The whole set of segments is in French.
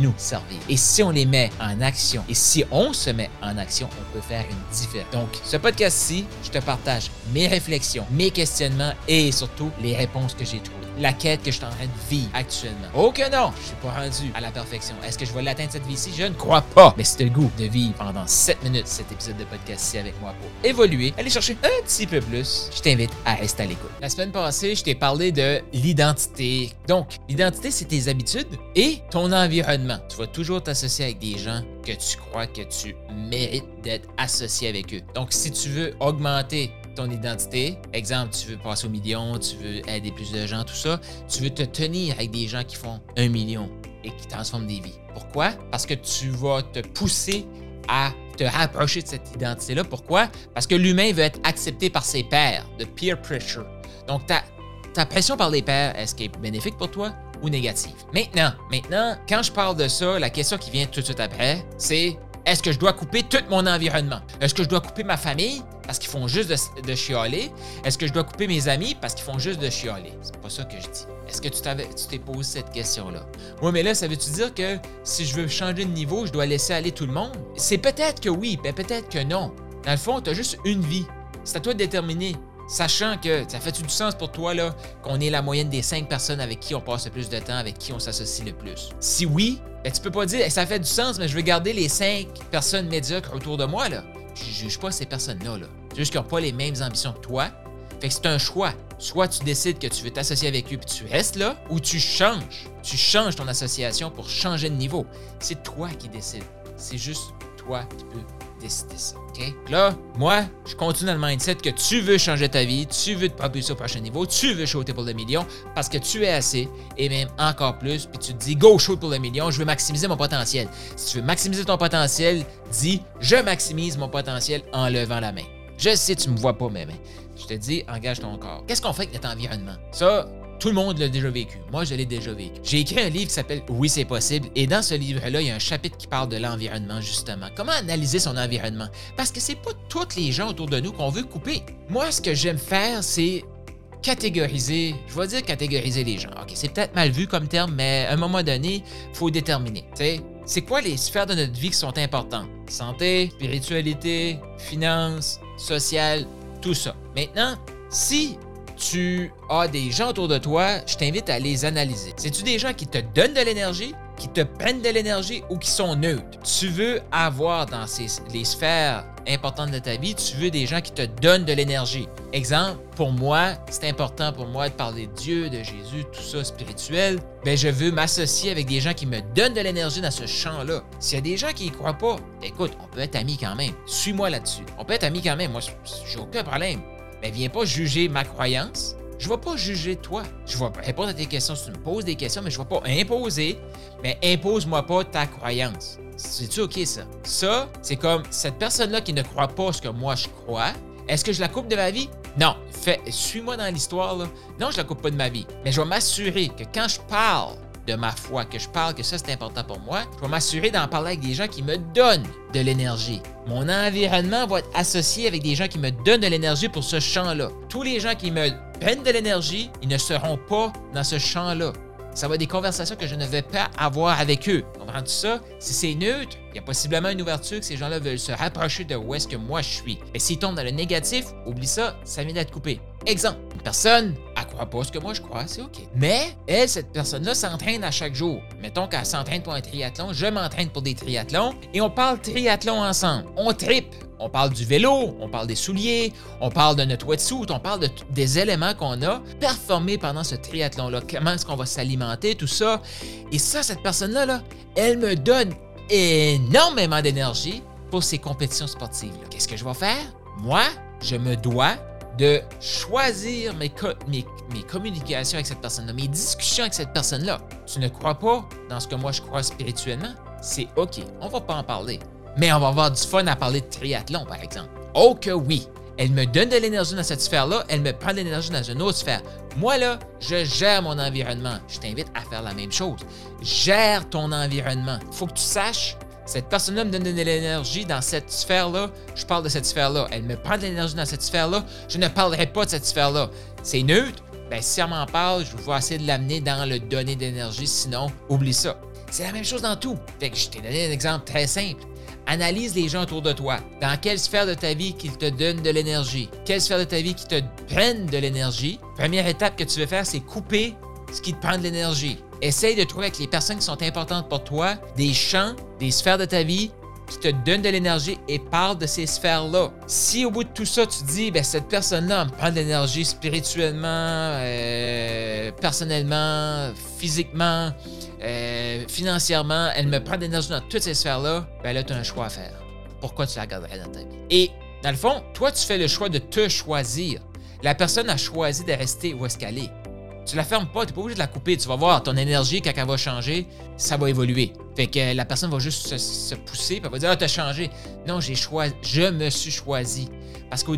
nous servir. Et si on les met en action, et si on se met en action, on peut faire une différence. Donc, ce podcast-ci, je te partage mes réflexions, mes questionnements et surtout les réponses que j'ai trouvées la quête que je suis en train de vivre actuellement. Oh que non, je suis pas rendu à la perfection. Est-ce que je vais l'atteindre cette vie-ci? Je ne crois pas. Mais c'est le goût de vivre pendant 7 minutes cet épisode de podcast-ci avec moi pour évoluer, aller chercher un petit peu plus. Je t'invite à rester à l'écoute. La semaine passée, je t'ai parlé de l'identité. Donc, l'identité, c'est tes habitudes et ton environnement. Tu vas toujours t'associer avec des gens que tu crois que tu mérites d'être associé avec eux. Donc, si tu veux augmenter ton identité. Exemple, tu veux passer au million, tu veux aider plus de gens, tout ça. Tu veux te tenir avec des gens qui font un million et qui transforment des vies. Pourquoi? Parce que tu vas te pousser à te rapprocher de cette identité-là. Pourquoi? Parce que l'humain veut être accepté par ses pairs, de peer pressure. Donc, ta, ta pression par les pairs, est-ce qu'elle est bénéfique pour toi ou négative? Maintenant, maintenant, quand je parle de ça, la question qui vient tout de suite après, c'est est-ce que je dois couper tout mon environnement? Est-ce que je dois couper ma famille? Parce qu'ils font juste de, chialer? Est-ce que je dois couper mes amis parce qu'ils font juste de chialer? C'est pas ça que je dis. Est-ce que tu t'es posé cette question-là? Oui, mais là, ça veut-tu dire que si je veux changer de niveau, je dois laisser aller tout le monde? C'est peut-être que oui, mais peut-être que non. Dans le fond, tu as juste une vie. C'est à toi de déterminer Sachant que ça fait du sens pour toi là qu'on est la moyenne des cinq personnes avec qui on passe le plus de temps, avec qui on s'associe le plus? Si oui, ben tu peux pas dire ça fait du sens, mais je veux garder les cinq personnes médiocres autour de moi là. Je juge pas ces personnes-là. Là. Juste qu'ils n'ont pas les mêmes ambitions que toi. Fait que c'est un choix. Soit tu décides que tu veux t'associer avec eux puis tu restes là, ou tu changes. Tu changes ton association pour changer de niveau. C'est toi qui décides. C'est juste toi qui peux décider ça. Là, moi, je continue dans le mindset que tu veux changer ta vie, tu veux te propulser au prochain niveau, tu veux shooter pour le million parce que tu es assez et même encore plus. Puis tu te dis, go shoot pour le million, je veux maximiser mon potentiel. Si tu veux maximiser ton potentiel, dis, je maximise mon potentiel en levant la main. Je sais, tu me vois pas, mais je te dis, engage ton corps. Qu'est-ce qu'on fait avec notre environnement? Ça, tout le monde l'a déjà vécu. Moi, je l'ai déjà vécu. J'ai écrit un livre qui s'appelle Oui, c'est possible. Et dans ce livre-là, il y a un chapitre qui parle de l'environnement, justement. Comment analyser son environnement? Parce que c'est pas tous les gens autour de nous qu'on veut couper. Moi, ce que j'aime faire, c'est catégoriser, je vais dire catégoriser les gens. OK, c'est peut-être mal vu comme terme, mais à un moment donné, faut déterminer. C'est quoi les sphères de notre vie qui sont importantes? Santé, spiritualité, finances, social, tout ça. Maintenant, si tu as des gens autour de toi, je t'invite à les analyser. C'est-tu des gens qui te donnent de l'énergie, qui te prennent de l'énergie ou qui sont neutres? Tu veux avoir dans ces, les sphères importantes de ta vie, tu veux des gens qui te donnent de l'énergie. Exemple, pour moi, c'est important pour moi de parler de Dieu, de Jésus, tout ça spirituel. Ben, je veux m'associer avec des gens qui me donnent de l'énergie dans ce champ-là. S'il y a des gens qui y croient pas, écoute, on peut être amis quand même. Suis-moi là-dessus. On peut être amis quand même. Moi, j'ai aucun problème mais viens pas juger ma croyance. Je ne vais pas juger toi. Je vais répondre à tes questions si tu me poses des questions, mais je ne vais pas imposer. Mais impose-moi pas ta croyance. C'est-tu OK, ça? Ça, c'est comme cette personne-là qui ne croit pas ce que moi je crois. Est-ce que je la coupe de ma vie? Non. Fais, suis-moi dans l'histoire. Non, je la coupe pas de ma vie. Mais je vais m'assurer que quand je parle de ma foi, que je parle, que ça c'est important pour moi, je vais m'assurer d'en parler avec des gens qui me donnent de l'énergie. Mon environnement va être associé avec des gens qui me donnent de l'énergie pour ce champ-là. Tous les gens qui me prennent de l'énergie, ils ne seront pas dans ce champ-là. Ça va être des conversations que je ne vais pas avoir avec eux. Comprends-tu ça? Si c'est neutre, il y a possiblement une ouverture que ces gens-là veulent se rapprocher de où est-ce que moi je suis. Mais s'ils tombent dans le négatif, oublie ça, ça vient d'être coupé. Exemple, une personne, croit pas ce que moi je crois, c'est OK. Mais elle, cette personne-là, s'entraîne à chaque jour. Mettons qu'elle s'entraîne pour un triathlon, je m'entraîne pour des triathlons et on parle triathlon ensemble. On tripe. On parle du vélo, on parle des souliers, on parle de notre wetsuit, on parle de des éléments qu'on a performés pendant ce triathlon-là. Comment est-ce qu'on va s'alimenter, tout ça? Et ça, cette personne-là, là, elle me donne énormément d'énergie pour ces compétitions sportives. Qu'est-ce que je vais faire? Moi, je me dois de choisir mes, communications avec cette personne-là, mes discussions avec cette personne-là. Tu ne crois pas dans ce que moi je crois spirituellement? C'est OK, on va pas en parler. Mais on va avoir du fun à parler de triathlon, par exemple. Oh que oui! Elle me donne de l'énergie dans cette sphère-là, elle me prend de l'énergie dans une autre sphère. Moi, là, je gère mon environnement. Je t'invite à faire la même chose. Gère ton environnement. Il faut que tu saches cette personne-là me donne de l'énergie dans cette sphère-là. Je parle de cette sphère-là. Elle me prend de l'énergie dans cette sphère-là. Je ne parlerai pas de cette sphère-là. C'est neutre. Ben, si elle m'en parle, je vais essayer de l'amener dans le donner d'énergie. Sinon, oublie ça. C'est la même chose dans tout. Fait que je t'ai donné un exemple très simple. Analyse les gens autour de toi. Dans quelle sphère de ta vie qu'ils te donnent de l'énergie? Quelle sphère de ta vie qui te prennent de l'énergie? Première étape que tu veux faire, c'est couper ce qui te prend de l'énergie. Essaye de trouver avec les personnes qui sont importantes pour toi des champs, des sphères de ta vie qui te donnent de l'énergie et parle de ces sphères-là. Si au bout de tout ça, tu dis, ben, cette personne-là me prend de l'énergie spirituellement, euh, personnellement, physiquement, euh, financièrement, elle me prend de l'énergie dans toutes ces sphères-là, ben là, tu as un choix à faire. Pourquoi tu la garderais dans ta vie? Et dans le fond, toi, tu fais le choix de te choisir. La personne a choisi de rester où est-ce qu'elle est. Tu la fermes pas, tu n'es pas obligé de la couper. Tu vas voir, ton énergie, quand elle va changer, ça va évoluer. Fait que la personne va juste se, pousser, puis elle va dire Ah, t'as changé. Non, j'ai choisi, je me suis choisi. Parce qu'au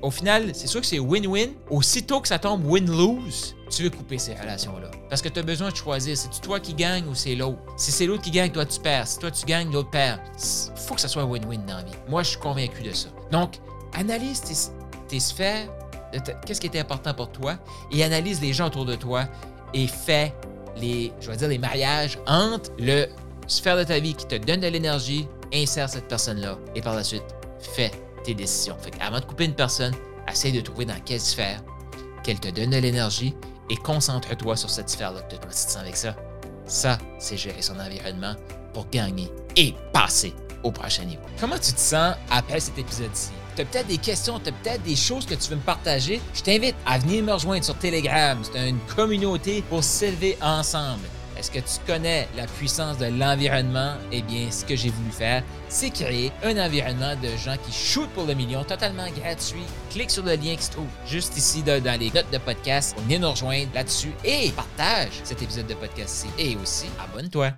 au final, c'est sûr que c'est win-win. Aussitôt que ça tombe win-lose, tu veux couper ces relations-là. Parce que tu as besoin de choisir. C'est toi qui gagne ou c'est l'autre? Si c'est l'autre qui gagne, toi tu perds. Si toi tu gagnes, l'autre perd. Faut que ça soit win-win dans la vie. Moi, je suis convaincu de ça. Donc, analyse tes, tes sphères, qu'est-ce qui était important pour toi? Et analyse les gens autour de toi et fais les, je vais dire, les mariages entre le sphère de ta vie qui te donne de l'énergie, insère cette personne-là et par la suite, fais tes décisions. Fait avant de couper une personne, essaye de trouver dans quelle sphère qu'elle te donne de l'énergie et concentre-toi sur cette sphère-là que tu te sens avec ça. Ça, c'est gérer son environnement pour gagner et passer au prochain niveau. Comment tu te sens après cet épisode-ci? Tu as peut-être des questions, tu as peut-être des choses que tu veux me partager, je t'invite à venir me rejoindre sur Telegram. C'est une communauté pour s'élever ensemble. Est-ce que tu connais la puissance de l'environnement? Eh bien, ce que j'ai voulu faire, c'est créer un environnement de gens qui shootent pour le million totalement gratuit. Clique sur le lien qui se trouve juste ici dans les notes de podcast. Venez nous rejoindre là-dessus et partage cet épisode de podcast-ci. Et aussi, abonne-toi.